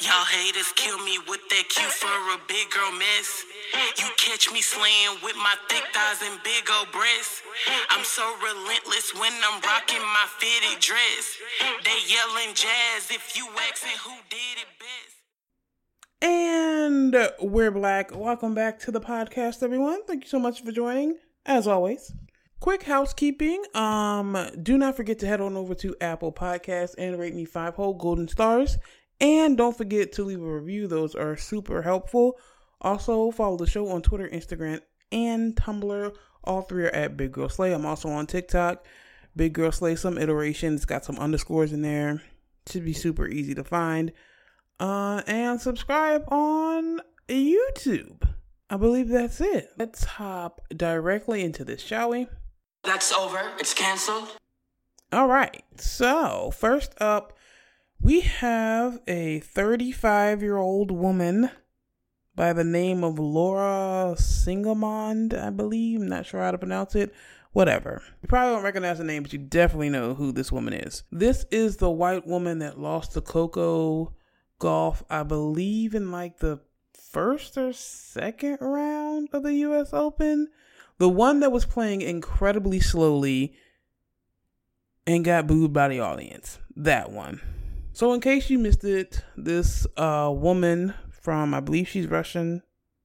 Y'all haters kill me with that cue for a big girl mess. You catch me slaying with my thick thighs and big old breasts. I'm so relentless when I'm rocking my fitted dress. They yelling jazz if you asking who did it best. And we're black. Welcome back to the podcast, everyone. Thank you so much for joining, as always. Quick housekeeping. Um, do not forget to head on over to Apple Podcasts and rate me five whole golden stars. And don't forget to leave a review. Those are super helpful. Also, follow the show on Twitter, Instagram, and Tumblr. All three are at Big Girl Slay. I'm also on TikTok. Big Girl Slay, some iterations. Got some underscores in there. Should be super easy to find. Uh, and subscribe on YouTube. I believe that's it. Let's hop directly into this, shall we? That's over. It's canceled. All right. So, first up, we have a 35 year old woman by the name of Laura Siegemund, I believe. I'm not sure how to pronounce it. Whatever. You probably don't recognize the name, but you definitely know who this woman is. This is the white woman that lost to Coco Gauff, I believe, in like the first or second round of the US Open. The one that was playing incredibly slowly and got booed by the audience. That one. So, in case you missed it, this uh, woman from, I believe she's Russian,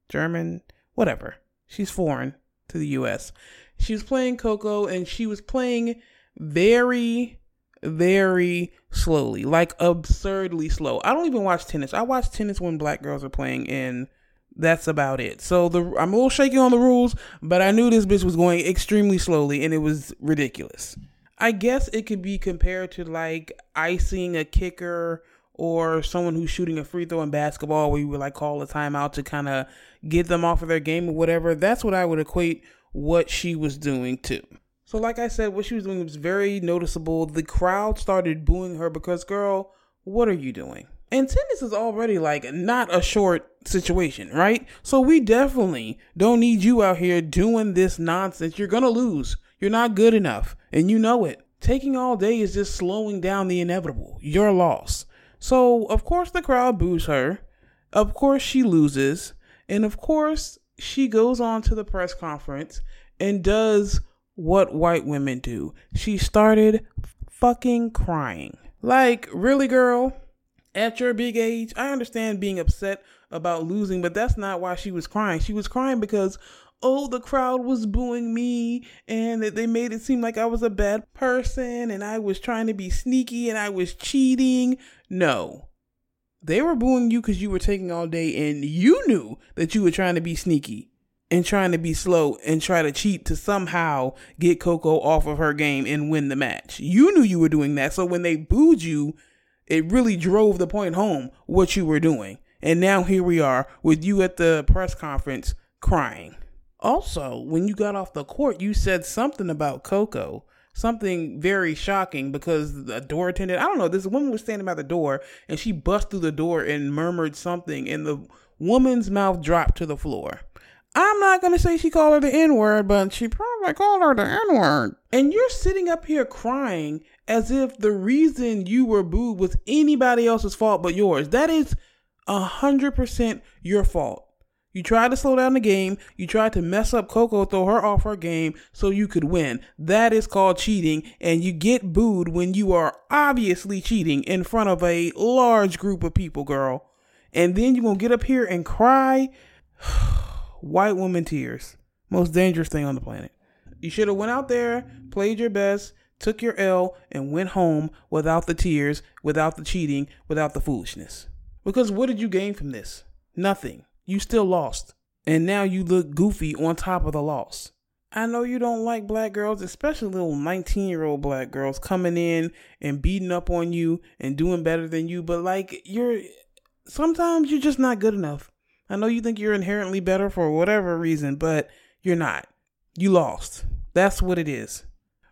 German, whatever. She's foreign to the US. She was playing Coco and she was playing very, very slowly, like absurdly slow. I don't even watch tennis. I watch tennis when black girls are playing, and that's about it. So the I'm a little shaky on the rules, but I knew this bitch was going extremely slowly, and it was ridiculous. I guess it could be compared to like icing a kicker or someone who's shooting a free throw in basketball where you would like call a timeout to kind of get them off of their game or whatever. That's what I would equate what she was doing to. So, like I said, what she was doing was very noticeable. The crowd started booing her because, girl, what are you doing? And tennis is already like not a short situation, right? So, we definitely don't need you out here doing this nonsense. You're gonna lose. You're not good enough, and you know it. Taking all day is just slowing down the inevitable. Your loss. So, of course, the crowd boos her. Of course, she loses. And of course, she goes on to the press conference and does what white women do. She started fucking crying. Like, really, girl? At your big age, I understand being upset about losing, but that's not why she was crying. She was crying because, oh, the crowd was booing me and they made it seem like I was a bad person and I was trying to be sneaky and I was cheating. No. They were booing you because you were taking all day and you knew that you were trying to be sneaky and trying to be slow and try to cheat to somehow get Coco off of her game and win the match. You knew you were doing that. So when they booed you, it really drove the point home what you were doing. And now here we are with you at the press conference crying. Also, when you got off the court, you said something about Coco something very shocking because the door attendant, I don't know, this woman was standing by the door and she bust through the door and murmured something and the woman's mouth dropped to the floor. I'm not going to say she called her the N word, but she probably called her the N word. And you're sitting up here crying as if the reason you were booed was anybody else's fault but yours. That is a hundred percent your fault. You tried to slow down the game. You tried to mess up Coco, throw her off her game so you could win. That is called cheating, and you get booed when you are obviously cheating in front of a large group of people, girl. And then you're gonna get up here and cry. White woman tears. Most dangerous thing on the planet. You should have went out there, played your best, took your L, and went home without the tears, without the cheating, without the foolishness. Because what did you gain from this? Nothing. You still lost. And now you look goofy on top of the loss. I know you don't like black girls, especially little 19 year old black girls coming in and beating up on you and doing better than you, but like you're sometimes you're just not good enough. I know you think you're inherently better for whatever reason, but you're not. You lost. That's what it is.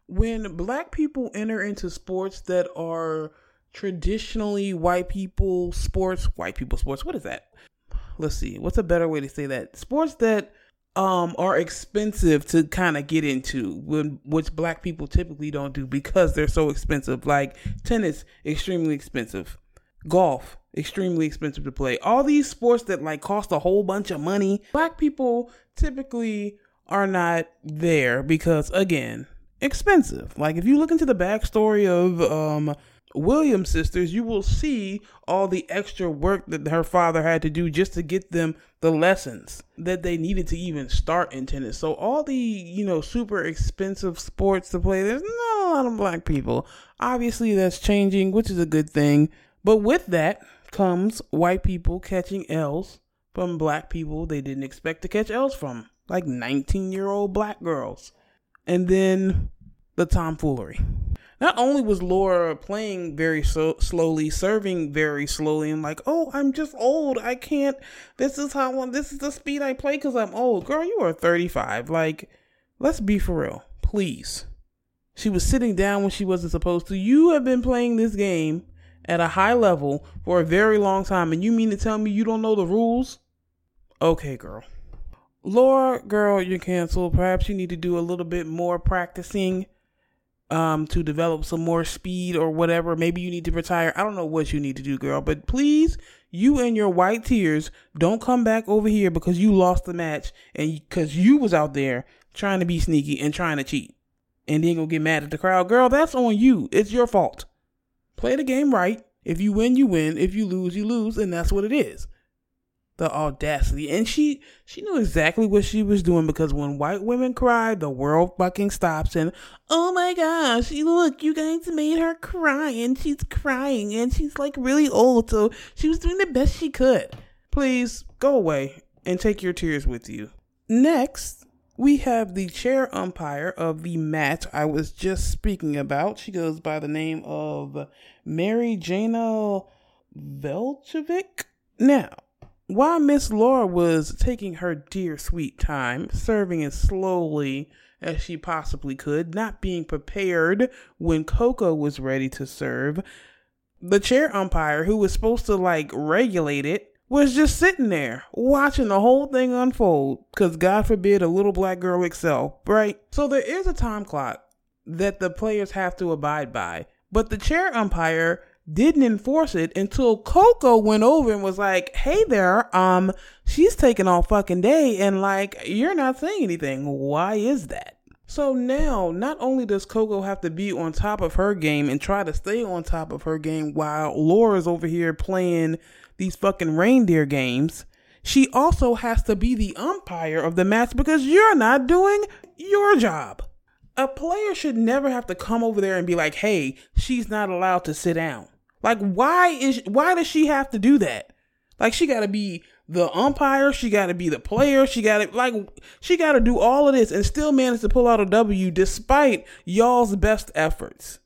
When black people enter into sports that are traditionally white people sports, white people sports, what is that? let's see, what's a better way to say that? Sports that um are expensive to kind of get into when which black people typically don't do because they're so expensive like tennis extremely expensive golf extremely expensive to play. All these sports that like cost a whole bunch of money, black people typically are not there because again, expensive. Like if you look into the backstory of um Williams sisters, you will see all the extra work that her father had to do just to get them the lessons that they needed to even start in tennis. So all the, you know, super expensive sports to play, there's not a lot of black people. Obviously that's changing, which is a good thing. But with that comes white people catching L's from black people they didn't expect to catch L's from, like 19 year old black girls. And then the tomfoolery not only was Laura playing very so- slowly, serving very slowly, and like, oh, I'm just old. I can't. This is how. This is the speed I play because I'm old. Girl, you are 35. Like, let's be for real, please. She was sitting down when she wasn't supposed to. You have been playing this game at a high level for a very long time, and you mean to tell me you don't know the rules? Okay, girl. Laura, girl, you're canceled. Perhaps you need to do a little bit more practicing um to develop some more speed or whatever. Maybe you need to retire. I don't know what you need to do, girl, but please, you and your white tears don't come back over here because you lost the match and because you was out there trying to be sneaky and trying to cheat. And then go get mad at the crowd. Girl, that's on you. It's your fault. Play the game right. If you win, you win. If you lose, you lose, and that's what it is. The audacity. And she she knew exactly what she was doing because when white women cry the world fucking stops. And oh my gosh look you guys made her cry and she's crying and she's like really old. So she was doing the best she could. Please go away and take your tears with you. Next we have the chair umpire of the match I was just speaking about. She goes by the name of Mary Jana Velchevic. Now, while Miss Laura was taking her dear sweet time, serving as slowly as she possibly could, not being prepared when Coco was ready to serve, the chair umpire, who was supposed to like regulate it, was just sitting there watching the whole thing unfold because God forbid a little black girl excel, right? So there is a time clock that the players have to abide by, but the chair umpire didn't enforce it until Coco went over and was like, "Hey there, um, she's taking all fucking day, and like you're not saying anything. Why is that?" So now, not only does Coco have to be on top of her game and try to stay on top of her game while Laura's over here playing these fucking reindeer games, she also has to be the umpire of the match because you're not doing your job. A player should never have to come over there and be like, hey, she's not allowed to sit down. Like, why is why does she have to do that? Like, she got to be the umpire, she got to be the player, she got to like she got to do all of this and still manage to pull out a W despite y'all's best efforts.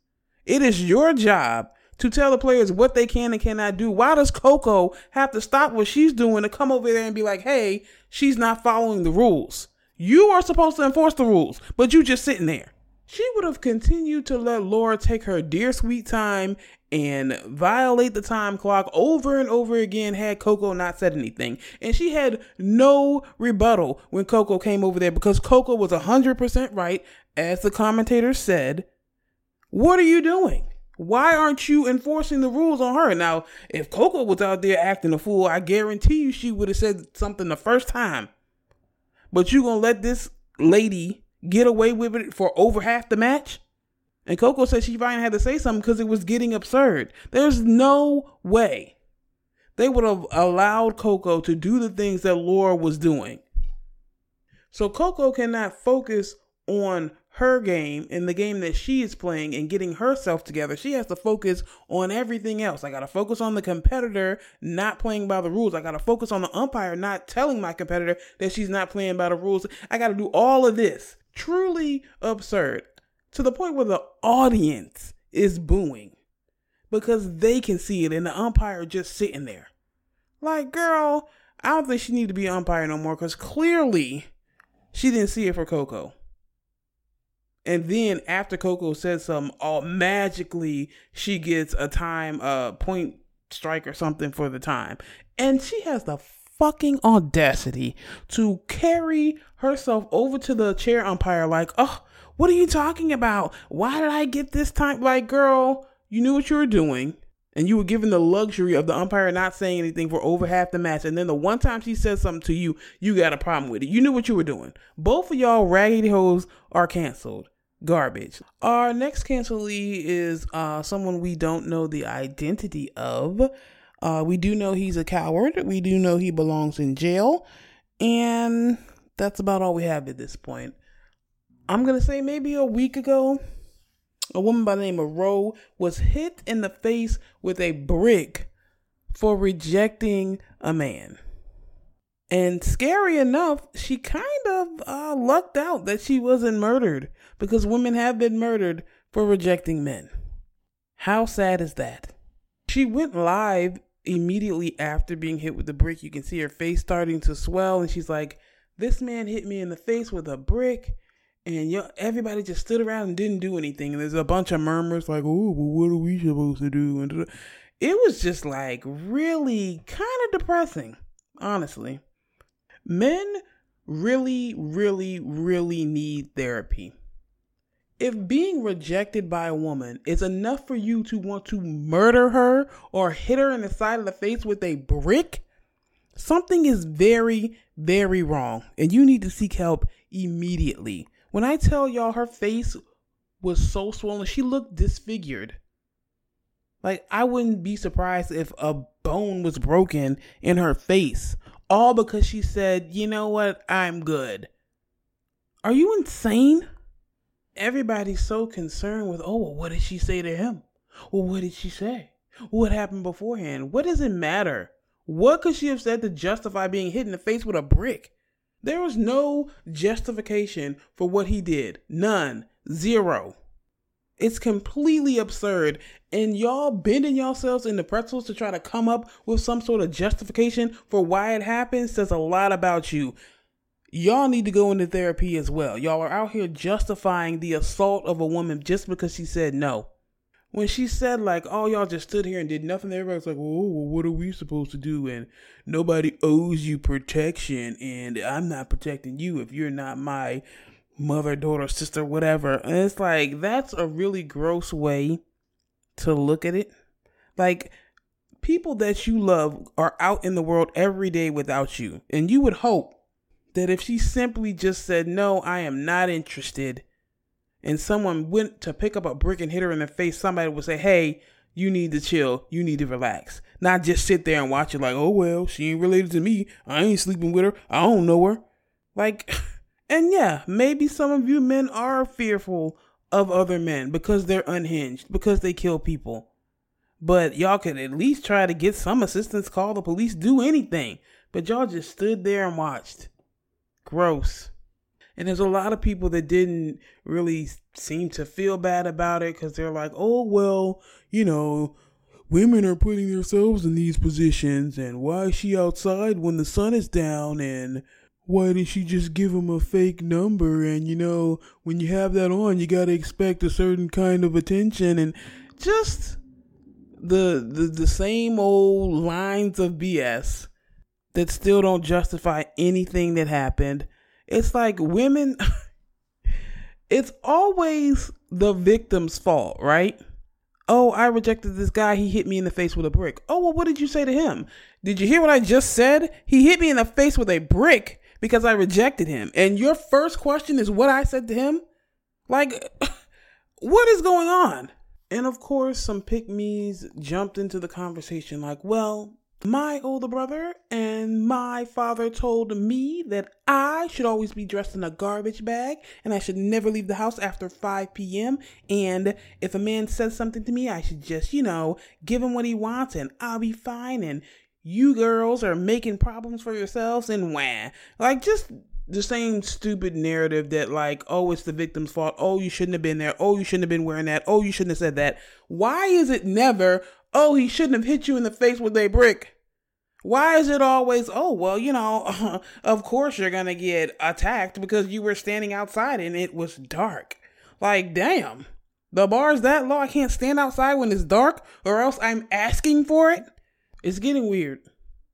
It is your job to tell the players what they can and cannot do. Why does Coco have to stop what she's doing to come over there and be like, "Hey, she's not following the rules." You are supposed to enforce the rules, but you just sitting there. She would have continued to let Laura take her dear sweet time and violate the time clock over and over again had Coco not said anything. And she had no rebuttal when Coco came over there because Coco was 100% right, as the commentator said. What are you doing? Why aren't you enforcing the rules on her? Now, if Coco was out there acting a fool, I guarantee you she would have said something the first time. But you gonna let this lady get away with it for over half the match? And Coco said she finally had to say something because it was getting absurd. There's no way they would have allowed Coco to do the things that Laura was doing. So Coco cannot focus on her game and the game that she is playing and getting herself together. She has to focus on everything else. I got to focus on the competitor not playing by the rules. I got to focus on the umpire not telling my competitor that she's not playing by the rules. I got to do all of this. Truly absurd to the point where the audience is booing because they can see it and the umpire just sitting there. Like, girl, I don't think she need to be umpire no more because clearly she didn't see it for Coco. And then after Coco says something, all magically she gets a time, uh, point strike or something for the time. And she has the fucking audacity to carry herself over to the chair umpire like, oh, what are you talking about? Why did I get this time? Like, girl, you knew what you were doing. And you were given the luxury of the umpire not saying anything for over half the match. And then the one time she says something to you, you got a problem with it. You knew what you were doing. Both of y'all raggedy hoes are canceled. Garbage. Our next cancelee is uh, someone we don't know the identity of. Uh, we do know he's a coward. We do know he belongs in jail. And that's about all we have at this point. I'm going to say maybe a week ago, a woman by the name of Roe was hit in the face with a brick for rejecting a man. And scary enough, she kind of uh, lucked out that she wasn't murdered because women have been murdered for rejecting men. How sad is that? She went live immediately after being hit with the brick. You can see her face starting to swell, and she's like, This man hit me in the face with a brick and yo, everybody just stood around and didn't do anything. And there's a bunch of murmurs like, "Oh, well, what are we supposed to do?" And it was just like really kind of depressing, honestly. Men really, really, really need therapy. If being rejected by a woman is enough for you to want to murder her or hit her in the side of the face with a brick, something is very, very wrong, and you need to seek help immediately. When I tell y'all her face was so swollen, she looked disfigured. Like, I wouldn't be surprised if a bone was broken in her face, all because she said, you know what, I'm good. Are you insane? Everybody's so concerned with, oh, well, what did she say to him? Well, what did she say? What happened beforehand? What does it matter? What could she have said to justify being hit in the face with a brick? There was no justification for what he did. None. Zero. It's completely absurd. And y'all bending yourselves into pretzels to try to come up with some sort of justification for why it happened says a lot about you. Y'all need to go into therapy as well. Y'all are out here justifying the assault of a woman just because she said no when she said like, "Oh, y'all just stood here and did nothing," everybody's like, "Well, what are we supposed to do?" And nobody owes you protection, and I'm not protecting you if you're not my mother, daughter, sister, whatever. And it's like that's a really gross way to look at it. Like people that you love are out in the world every day without you, and you would hope that if she simply just said, "No, I am not interested." and someone went to pick up a brick and hit her in the face, somebody would say, Hey, you need to chill. You need to relax. Not just sit there and watch it like, oh, well, she ain't related to me. I ain't sleeping with her. I don't know her. Like, and yeah, maybe some of you men are fearful of other men because they're unhinged, because they kill people. But y'all could at least try to get some assistance, call the police, do anything. But y'all just stood there and watched. Gross. And there's a lot of people that didn't really seem to feel bad about it because they're like, oh, well, you know, women are putting themselves in these positions. And why is she outside when the sun is down? And why did she just give him a fake number? And, you know, when you have that on, you got to expect a certain kind of attention. And just the, the, the same old lines of BS that still don't justify anything that happened it's like women, it's always the victim's fault, right? Oh, I rejected this guy. He hit me in the face with a brick. Oh, well, what did you say to him? Did you hear what I just said? He hit me in the face with a brick because I rejected him. And your first question is what I said to him? Like, what is going on? And of course, some pick jumped into the conversation like, well, my older brother and my father told me that I should always be dressed in a garbage bag and I should never leave the house after 5 p.m. And if a man says something to me, I should just, you know, give him what he wants and I'll be fine. And you girls are making problems for yourselves and wah. Like, just the same stupid narrative that, like, oh, it's the victim's fault. Oh, you shouldn't have been there. Oh, you shouldn't have been wearing that. Oh, you shouldn't have said that. Why is it never, oh, he shouldn't have hit you in the face with a brick. Why is it always, oh, well, you know, of course you're going to get attacked because you were standing outside and it was dark. Like, damn, the bar's that low. I can't stand outside when it's dark or else I'm asking for it. It's getting weird.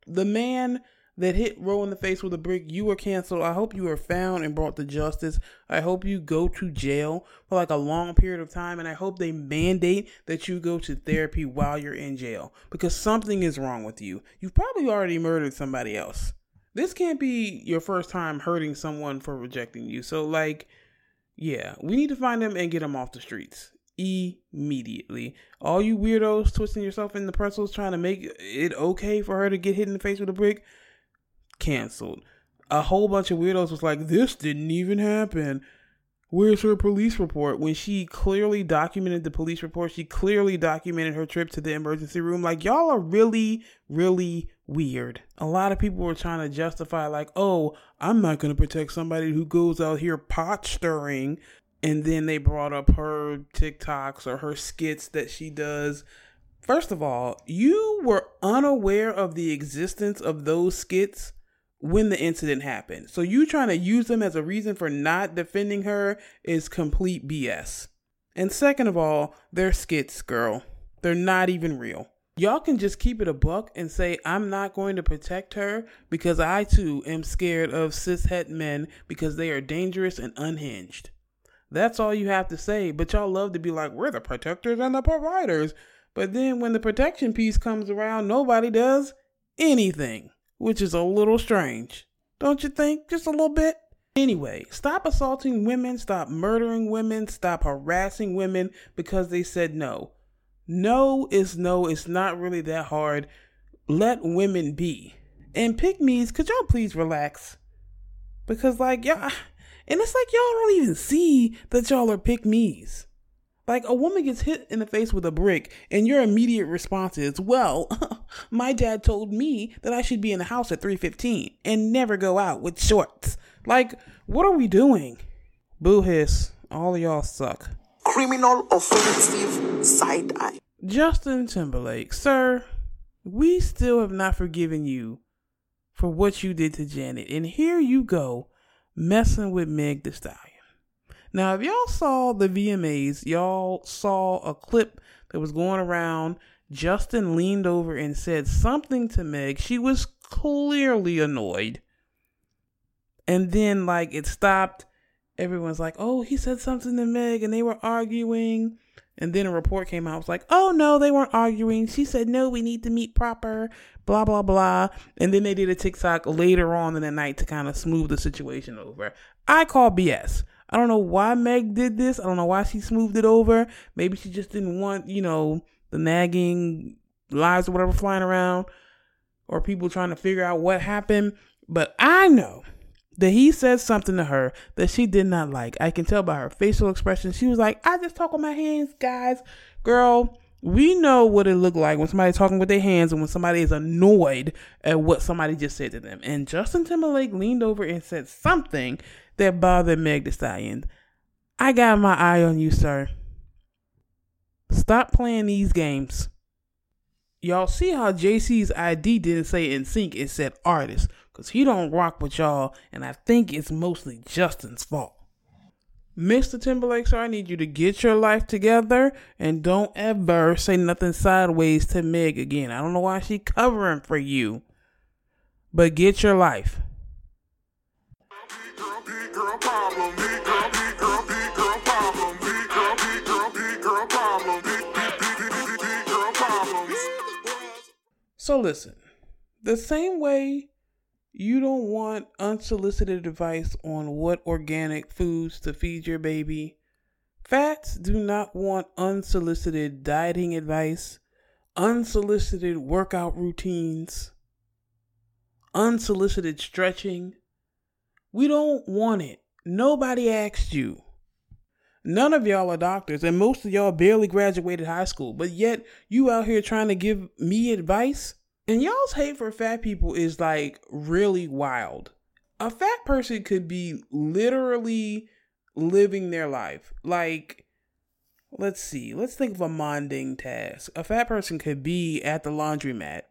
The man that hit Roe in the face with a brick, you were canceled. I hope you are found and brought to justice. I hope you go to jail for like a long period of time. And I hope they mandate that you go to therapy while you're in jail because something is wrong with you. You've probably already murdered somebody else. This can't be your first time hurting someone for rejecting you. So, like, yeah, we need to find them and get them off the streets immediately. All you weirdos twisting yourself in the pretzels trying to make it okay for her to get hit in the face with a brick, canceled. A whole bunch of weirdos was like, this didn't even happen. Where's her police report? When she clearly documented the police report, she clearly documented her trip to the emergency room. Like, y'all are really, really weird. A lot of people were trying to justify, like, oh, I'm not going to protect somebody who goes out here pot stirring and then they brought up her TikToks or her skits that she does. First of all, you were unaware of the existence of those skits when the incident happened. So you trying to use them as a reason for not defending her is complete BS. And second of all, they're skits, girl. They're not even real. Y'all can just keep it a buck and say, I'm not going to protect her because I too am scared of cishet men because they are dangerous and unhinged. That's all you have to say. But y'all love to be like, we're the protectors and the providers. But then when the protection piece comes around, nobody does anything, which is a little strange. Don't you think? Just a little bit? Anyway, stop assaulting women, stop murdering women, stop harassing women because they said no. No is no. It's not really that hard. Let women be. And pick me's, could y'all please relax? Because, like, y'all. And it's like y'all don't even see that y'all are pick me's. Like a woman gets hit in the face with a brick, and your immediate response is, "Well, my dad told me that I should be in the house at 3:15 and never go out with shorts." Like, what are we doing? Boo hiss. All y'all suck. Criminal offensive side eye. Justin Timberlake, sir, we still have not forgiven you for what you did to Janet, and here you go messing with Meg Thee Stallion. Now, if y'all saw the VMAs, y'all saw a clip that was going around. Justin leaned over and said something to Meg. She was clearly annoyed. And then, like, it stopped. Everyone's like, oh, he said something to Meg, and they were arguing. And then a report came out. It was like, oh no, they weren't arguing. She said, no, we need to meet proper, blah, blah, blah. And then they did a TikTok later on in the night to kind of smooth the situation over. I call BS. I don't know why Meg did this. I don't know why she smoothed it over. Maybe she just didn't want, you know, the nagging lies or whatever flying around or people trying to figure out what happened. But I know that he said something to her that she did not like. I can tell by her facial expression. She was like, I just talk with my hands, guys. Girl, we know what it looked like when somebody's talking with their hands and when somebody is annoyed at what somebody just said to them. And Justin Timberlake leaned over and said something that bothered Meg Thee Stallion. I got my eye on you, sir. Stop playing these games. Y'all see how JC's ID didn't say NSYNC, it said artist. Cause he don't rock with y'all, and I think it's mostly Justin's fault. Mr. Timberlake, sir, I need you to get your life together and don't ever say nothing sideways to Meg again. I don't know why she covering for you. But get your life. So listen, the same way you don't want unsolicited advice on what organic foods to feed your baby. Fats do not want unsolicited dieting advice, unsolicited workout routines, unsolicited stretching. We don't want it. Nobody asked you. None of y'all are doctors, and most of y'all barely graduated high school, but yet you out here trying to give me advice? And y'all's hate for fat people is like really wild. A fat person could be literally living their life. Like, let's see, let's think of a mundane task. A fat person could be at the laundromat,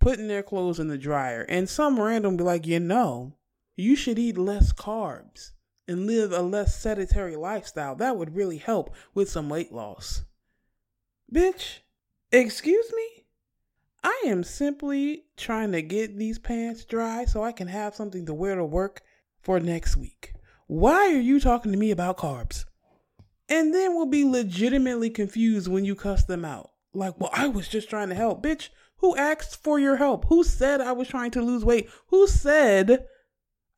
putting their clothes in the dryer, and some random be like, you know, you should eat less carbs and live a less sedentary lifestyle. That would really help with some weight loss. Bitch, excuse me? I am simply trying to get these pants dry so I can have something to wear to work for next week. Why are you talking to me about carbs? And then we'll be legitimately confused when you cuss them out. Like, well, I was just trying to help. Bitch, who asked for your help? Who said I was trying to lose weight? Who said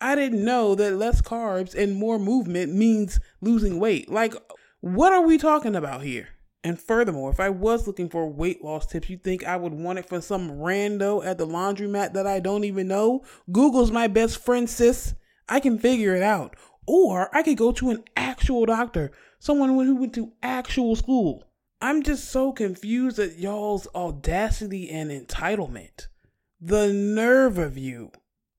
I didn't know that less carbs and more movement means losing weight? Like, what are we talking about here? And furthermore, if I was looking for weight loss tips, you think I would want it from some rando at the laundromat that I don't even know? Google's my best friend, sis. I can figure it out. Or I could go to an actual doctor, someone who went to actual school. I'm just so confused at y'all's audacity and entitlement. The nerve of you.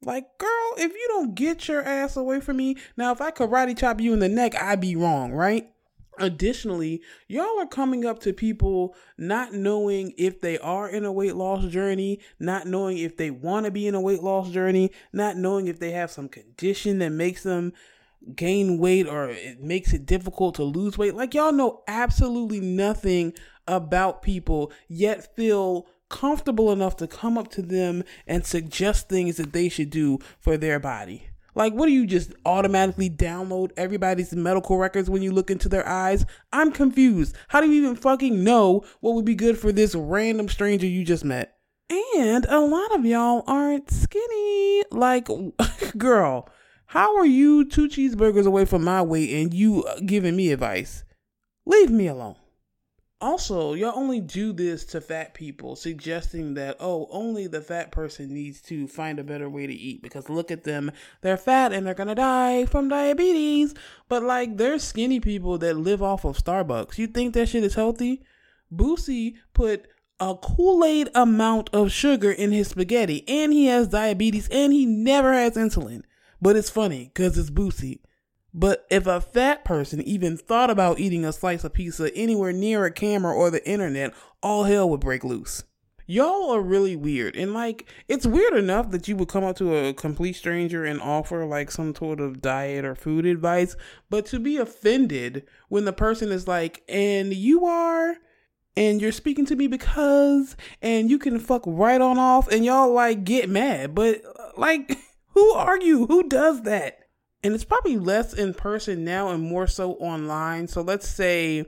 Like, girl, if you don't get your ass away from me, now if I karate chop you in the neck, I'd be wrong, right? Additionally, y'all are coming up to people not knowing if they are in a weight loss journey, not knowing if they want to be in a weight loss journey, not knowing if they have some condition that makes them gain weight or it makes it difficult to lose weight. Like y'all know absolutely nothing about people, yet feel comfortable enough to come up to them and suggest things that they should do for their body. Like, what do you just automatically download everybody's medical records when you look into their eyes? I'm confused. How do you even fucking know what would be good for this random stranger you just met? And a lot of y'all aren't skinny. Like, girl, how are you two cheeseburgers away from my weight and you giving me advice? Leave me alone. Also, y'all only do this to fat people, suggesting that, oh, only the fat person needs to find a better way to eat because look at them. They're fat and they're gonna die from diabetes. But, like, there's skinny people that live off of Starbucks. You think that shit is healthy? Boosie put a Kool Aid amount of sugar in his spaghetti and he has diabetes and he never has insulin. But it's funny because it's Boosie. But if a fat person even thought about eating a slice of pizza anywhere near a camera or the internet, all hell would break loose. Y'all are really weird. And like, it's weird enough that you would come up to a complete stranger and offer like some sort of diet or food advice, but to be offended when the person is like, and you are, and you're speaking to me because, and you can fuck right on off, and y'all like get mad. But like, who are you? Who does that? And it's probably less in person now and more so online. So let's say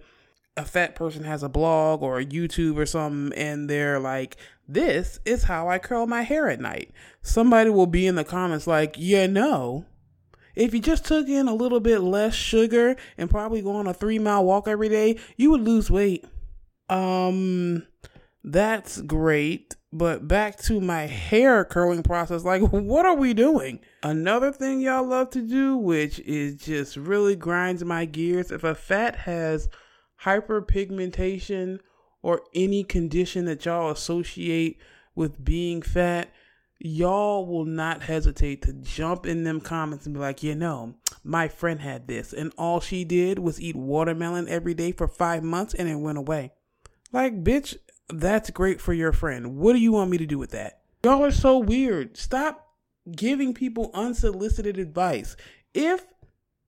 a fat person has a blog or a YouTube or something, and they're like, This is how I curl my hair at night. Somebody will be in the comments like, Yeah, no. If you just took in a little bit less sugar and probably go on a three mile walk every day, you would lose weight. Um, that's great. But back to my hair curling process, like, what are we doing? Another thing y'all love to do, which is just really grinds my gears, if a fat has hyperpigmentation or any condition that y'all associate with being fat, y'all will not hesitate to jump in them comments and be like, you know, my friend had this, and all she did was eat watermelon every day for five months and it went away. Like, bitch, that's great for your friend. What do you want me to do with that? Y'all are so weird. Stop giving people unsolicited advice. If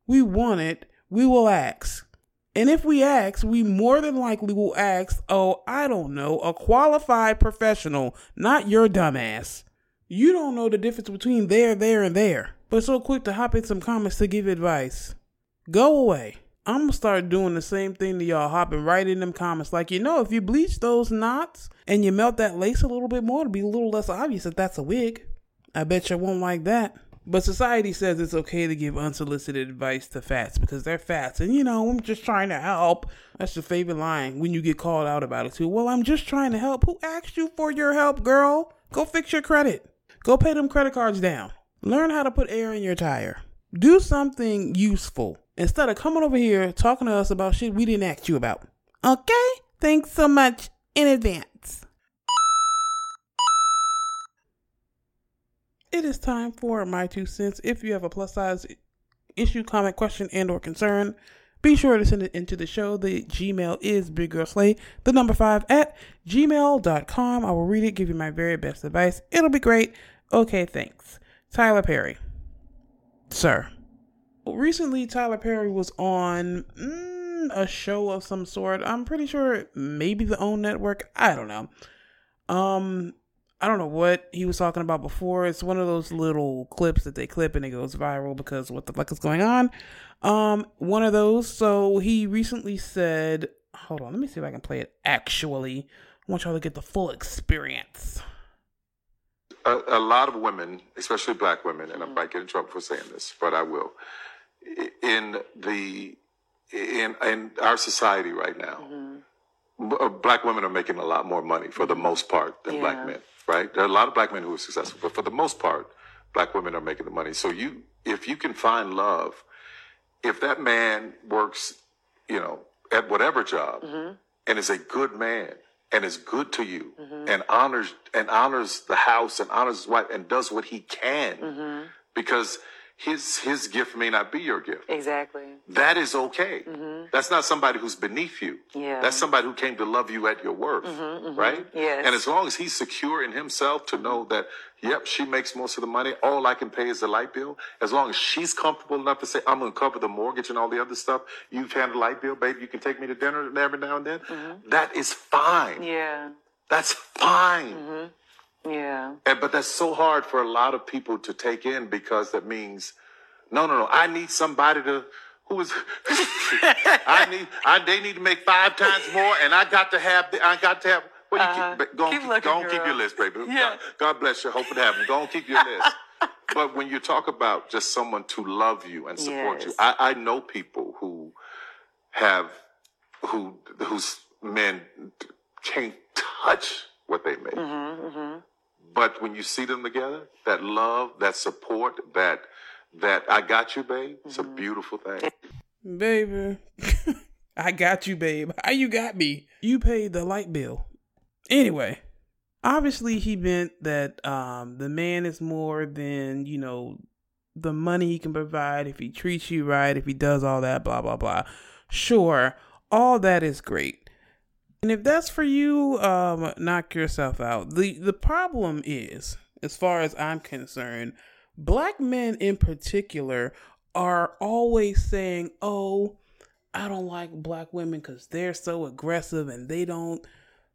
we want it, we will ask. And if we ask, we more than likely will ask, oh, I don't know, a qualified professional, not your dumbass. You don't know the difference between there, there, and there, but so quick to hop in some comments to give advice. Go away. I'm gonna start doing the same thing to y'all, hopping right in them comments. Like, you know, if you bleach those knots and you melt that lace a little bit more, it'll be a little less obvious that that's a wig. I bet you won't like that. But society says it's okay to give unsolicited advice to fats because they're fats. And, you know, I'm just trying to help. That's your favorite line when you get called out about it, too. Well, I'm just trying to help. Who asked you for your help, girl? Go fix your credit. Go pay them credit cards down. Learn how to put air in your tire. Do something useful instead of coming over here talking to us about shit we didn't ask you about. Okay? Thanks so much in advance. It is time for my two cents. If you have a plus size issue, comment, question, and or concern, be sure to send it into the show. The Gmail is Big Girl Slay, the number five at gmail.com. I will read it, give you my very best advice. It'll be great. Okay, thanks. Tyler Perry. Sir recently Tyler Perry was on mm, a show of some sort. I'm pretty sure maybe the OWN network. I don't know. Um, I don't know what he was talking about before. It's one of those little clips that they clip and it goes viral because what the fuck is going on? Um, one of those. So he recently said, hold on, let me see if I can play it actually. I want y'all to get the full experience. A, a lot of women, especially black women, and I might get in trouble for saying this, but I will. In the in in our society right now, mm-hmm. b- uh, black women are making a lot more money for the mm-hmm. most part than Yeah. black men. Right? There are a lot of black men who are successful, but for the most part, black women are making the money. So you, if you can find love, if that man works, you know, at whatever job, mm-hmm. and is a good man and is good to you mm-hmm. and honors and honors the house and honors his wife and does what he can. Mm-hmm. Because his his gift may not be your gift. Exactly. that is okay. Mm-hmm. That's not somebody who's beneath you. Yeah. that's somebody who came to love you at your worth mm-hmm, mm-hmm. right? Yes. and as long as he's secure in himself to know that yep she makes most of the money all i can pay is the light bill as long as she's comfortable enough to say i'm going to cover the mortgage and all the other stuff you've handled the light bill baby you can take me to dinner every now and then that is fine. Yeah. that's fine Yeah. and, but that's so hard for a lot of people to take in because that means, no, no, no. I need somebody to who is. I need. I they need to make five times more, and I got to have. The, I got to have. Well, you Uh-huh. keep, go on, Keep keep, looking, go on, keep your list, baby. Yeah. God, God bless you. Hope it happens. Go on, keep your list. but when you talk about just someone to love you and support you, I, I know people who have who whose men can't touch what they make. Mm-hmm, But when you see them together, that love, that support, that that I got you, babe, it's a Mm-hmm. beautiful thing. Baby. I got you, babe. How you got me? You paid the light bill. Anyway, obviously he meant that um the man is more than, you know, the money he can provide if he treats you right, if he does all that, blah blah blah. Sure, all that is great. And if that's for you, um, knock yourself out. The the problem is, as far as I'm concerned, black men in particular are always saying, Oh, I don't like black women because they're so aggressive and they don't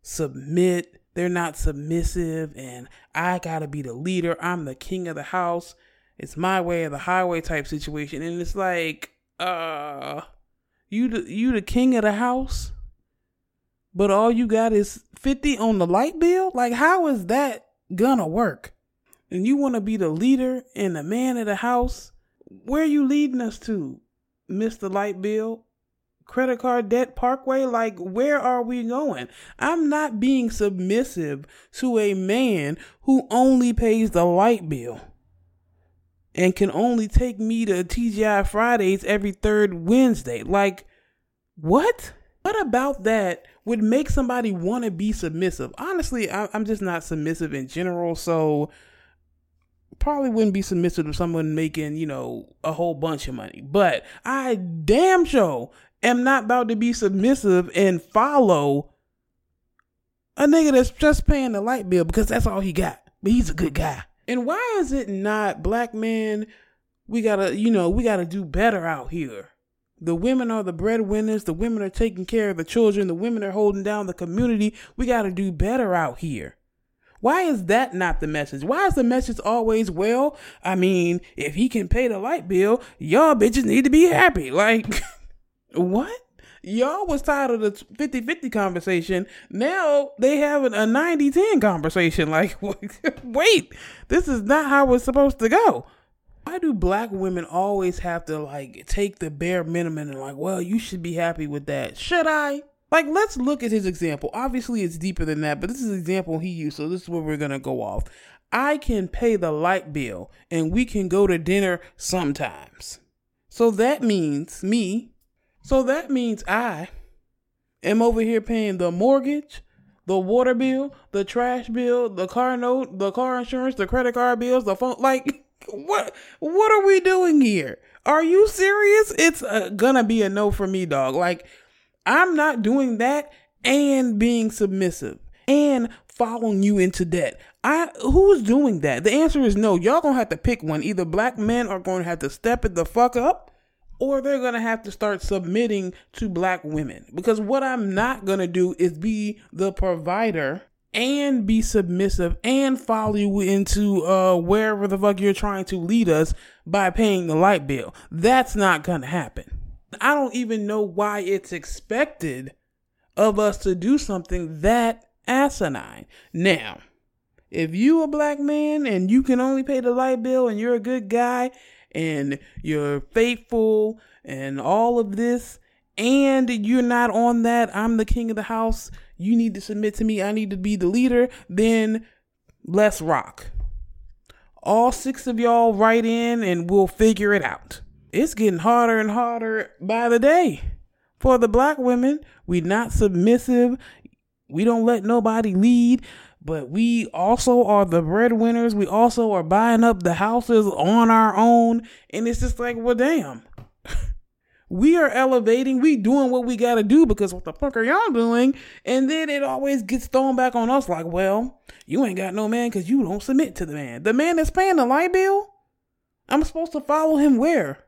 submit. They're not submissive, and I gotta be the leader. I'm the king of the house. It's my way or the highway type situation. And it's like, uh, you the you the king of the house, but all you got is fifty on the light bill. Like, how is that gonna work? And you want to be the leader and the man of the house? Where are you leading us to, Mister Light Bill? Credit card debt parkway? Like, where are we going? I'm not being submissive to a man who only pays the light bill and can only take me to TGI Fridays every third Wednesday. Like, what? What about that would make somebody want to be submissive? Honestly, I, I'm just not submissive in general, so probably wouldn't be submissive to someone making, you know, a whole bunch of money. But I damn sure am not about to be submissive and follow a nigga that's just paying the light bill because that's all he got. But he's a good guy. And why is it not black men? We gotta, you know, we gotta do better out here. The women are the breadwinners. The women are taking care of the children. The women are holding down the community. We gotta do better out here. Why is that not the message? Why is the message always, well, I mean, if he can pay the light bill, y'all bitches need to be happy. Like, what? Y'all was tired of the 50 50 conversation. Now they having a 90 10 conversation. Like, wait, this is not how it's supposed to go. Why do black women always have to like take the bare minimum and like, well, you should be happy with that? Should I? Like, let's look at his example. Obviously, it's deeper than that, but this is the example he used, so this is where we're gonna go off. I can pay the light bill and we can go to dinner sometimes. So that means me. So that means I am over here paying the mortgage, the water bill, the trash bill, the car note, the car insurance, the credit card bills, the phone. Like, what? What are we doing here? Are you serious? It's uh, gonna be a no for me, dog. Like, I'm not doing that and being submissive and following you into debt. I who's doing that? The answer is no. Y'all gonna have to pick one. Either black men are gonna have to step it the fuck up, or they're gonna have to start submitting to black women. Because what I'm not gonna do is be the provider and be submissive and follow you into uh wherever the fuck you're trying to lead us by paying the light bill. That's not gonna happen. I don't even know why it's expected of us to do something that asinine. Now, if you a black man and you can only pay the light bill and you're a good guy and you're faithful and all of this and you're not on that I'm the king of the house, you need to submit to me, I need to be the leader, then let's rock. All six of y'all write in and we'll figure it out. It's getting harder and harder by the day. For the black women, we not submissive. We don't let nobody lead but we also are the breadwinners. We also are buying up the houses on our own. And it's just like, well, damn. We are elevating, we doing what we gotta do because what the fuck are y'all doing? And then it always gets thrown back on us like, well, you ain't got no man because you don't submit to the man. The man that's paying the light bill, I'm supposed to follow him where?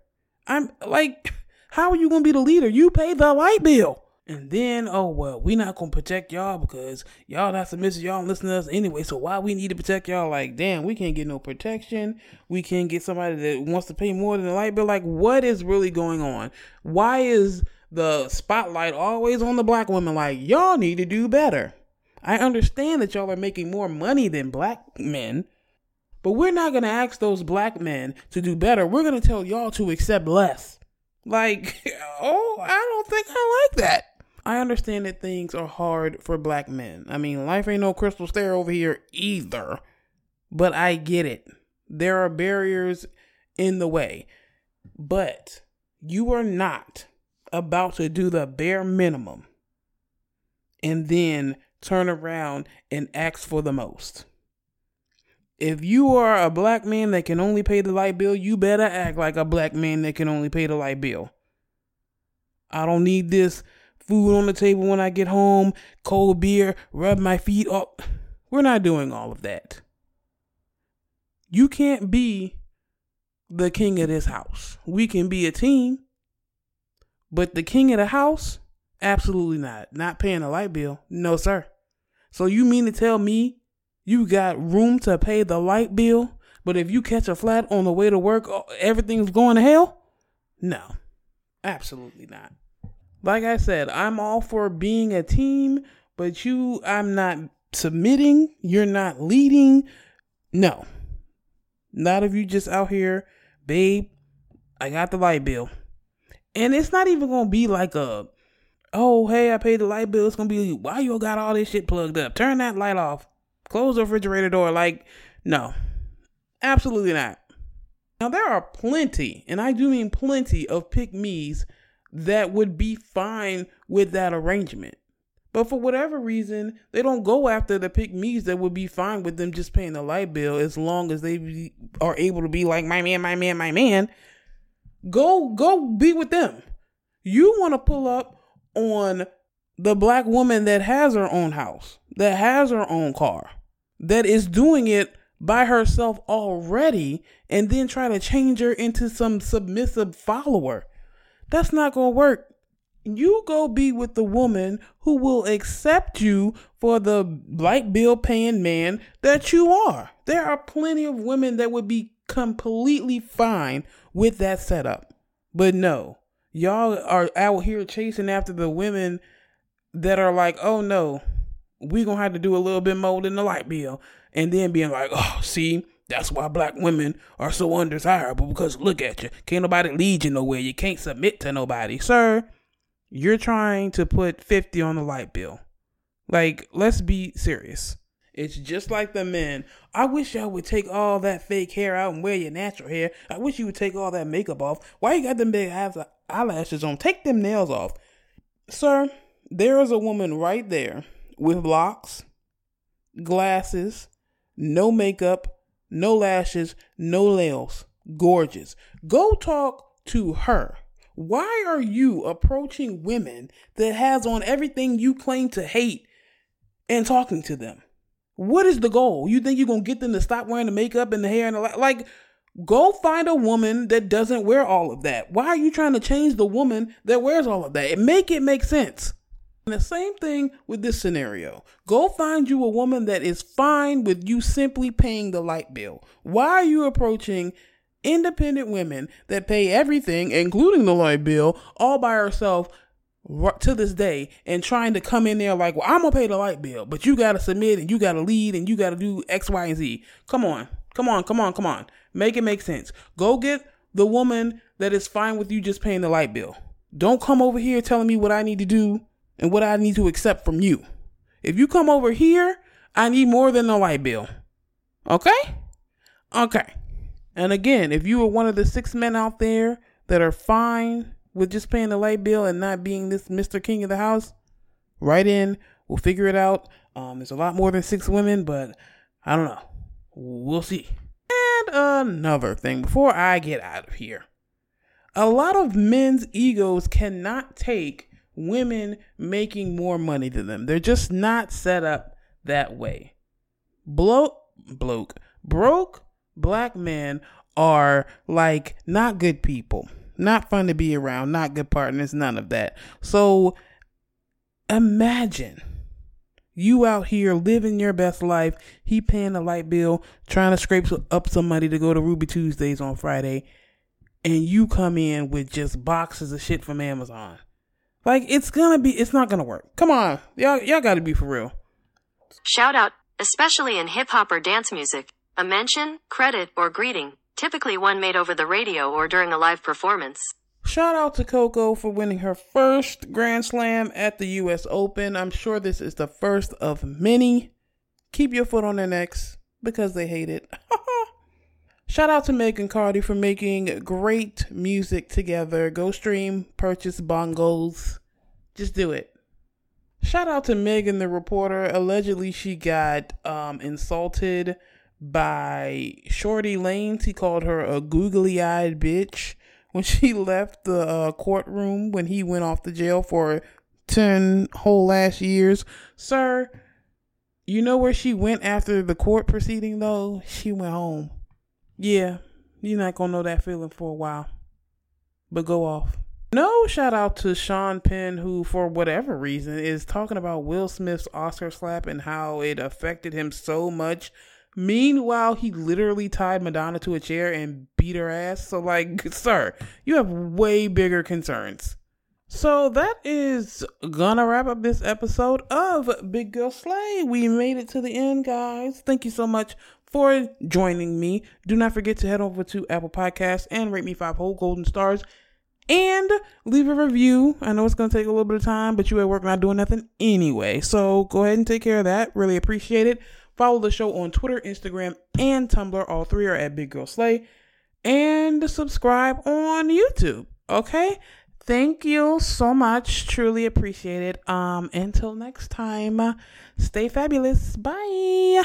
I'm like, how are you gonna be the leader? You pay the light bill. And then, oh well, we not gonna protect y'all because y'all not submissive, y'all don't listen to us anyway. So why we need to protect y'all? Like, damn, we can't get no protection. We can't get somebody that wants to pay more than the light bill. Like, what is really going on? Why is the spotlight always on the black women? Like, y'all need to do better. I understand that y'all are making more money than black men, but we're not gonna ask those black men to do better. We're gonna tell y'all to accept less. Like, oh, I don't think I like that. I understand that things are hard for black men. I mean, life ain't no crystal stair over here either. But I get it. There are barriers in the way. But you are not about to do the bare minimum and then turn around and ask for the most. If you are a black man that can only pay the light bill, you better act like a black man that can only pay the light bill. I don't need this food on the table when I get home, cold beer, rub my feet up. We're not doing all of that. You can't be the king of this house. We can be a team, but the king of the house, absolutely not. Not paying a light bill. No, sir. So you mean to tell me you got room to pay the light bill, but if you catch a flat on the way to work, uh, everything's going to hell? No, absolutely not like I said, I'm all for being a team, but you, I'm not submitting. You're not leading. No. Not if you just out here, babe, I got the light bill. And it's not even going to be like a, oh, hey, I paid the light bill. It's going to be, why you got all this shit plugged up? Turn that light off. Close the refrigerator door. Like, no. Absolutely not. Now, there are plenty, and I do mean plenty, of pick me's that would be fine with that arrangement. But for whatever reason, they don't go after the pick me's that would be fine with them just paying the light bill as long as they be, are able to be like, my man, my man, my man. Go, go be with them. You want to pull up on the black woman that has her own house, that has her own car, that is doing it by herself already, and then try to change her into some submissive follower. That's not going to work. You go be with the woman who will accept you for the light bill paying man that you are. There are plenty of women that would be completely fine with that setup. But no, y'all are out here chasing after the women that are like, oh no, we're going to have to do a little bit more than the light bill. And then being like, oh, see, that's why black women are so undesirable because look at you. Can't nobody lead you nowhere. You can't submit to nobody. Sir, you're trying to put 50 on the light bill. Like, let's be serious. It's just like the men. I wish y'all would take all that fake hair out and wear your natural hair. I wish you would take all that makeup off. Why you got them big eyelashes on? Take them nails off. Sir, there is a woman right there with locks, glasses, no makeup, no lashes, no nails. Gorgeous. Go talk to her. Why are you approaching women that has on everything you claim to hate and talking to them? What is the goal? You think you're to get them to stop wearing the makeup and the hair and the la- like go find a woman that doesn't wear all of that. Why are you trying to change the woman that wears all of that? Make it make sense. And the same thing with this scenario. Go find you a woman that is fine with you simply paying the light bill. Why are you approaching independent women that pay everything, including the light bill, all by herself to this day and trying to come in there like, well, I'm gonna pay the light bill, but you gotta submit and you gotta lead and you gotta do X, Y, and Z. Come on, come on, come on, come on. Make it make sense. Go get the woman that is fine with you just paying the light bill. Don't come over here telling me what I need to do and what I need to accept from you. If you come over here, I need more than the light bill. Okay? Okay. And again, if you are one of the six men out there that are fine with just paying the light bill and not being this Mr. King of the house, write in. We'll figure it out. Um, there's a lot more than six women, but I don't know. We'll see. And another thing before I get out of here. A lot of men's egos cannot take women making more money than them. They're just not set up that way. Bloke, bloke, broke black men are like not good people, not fun to be around, not good partners, none of that. So imagine you out here living your best life, he paying a light bill, trying to scrape up some money to go to Ruby Tuesdays on Friday, and you come in with just boxes of shit from Amazon. Like it's gonna be, it's not gonna work. Come on, y'all, y'all got to be for real. Shout out, especially in hip hop or dance music, a mention, credit, or greeting, typically one made over the radio or during a live performance. Shout out to Coco for winning her first Grand Slam at the US Open. I'm sure this is the first of many. Keep your foot on their necks because they hate it. Shout out to Meg and Cardi for making great music together. Go stream, purchase bongos. Just do it. Shout out to Megan the reporter. Allegedly, she got um, insulted by Shorty Lanez. He called her a googly eyed bitch when she left the uh, courtroom when he went off to jail for 10 whole last years. Sir, you know where she went after the court proceeding, though? She went home. Yeah, you're not gonna know that feeling for a while. But go off. No shout out to Sean Penn, who, for whatever reason, is talking about Will Smith's Oscar slap and how it affected him so much. Meanwhile, he literally tied Madonna to a chair and beat her ass. So, like, sir, you have way bigger concerns. So that is gonna wrap up this episode of Big Girl Slay. We made it to the end, guys. Thank you so much for joining me. Do not forget to head over to Apple Podcasts and rate me five whole golden stars and leave a review. I know it's going to take a little bit of time, but you at work not doing nothing anyway. So go ahead and take care of that. Really appreciate it. Follow the show on Twitter, Instagram, and Tumblr. All three are at Big Girl Slay. And subscribe on YouTube. Okay? Thank you so much. Truly appreciate it. Um, until next time, stay fabulous. Bye.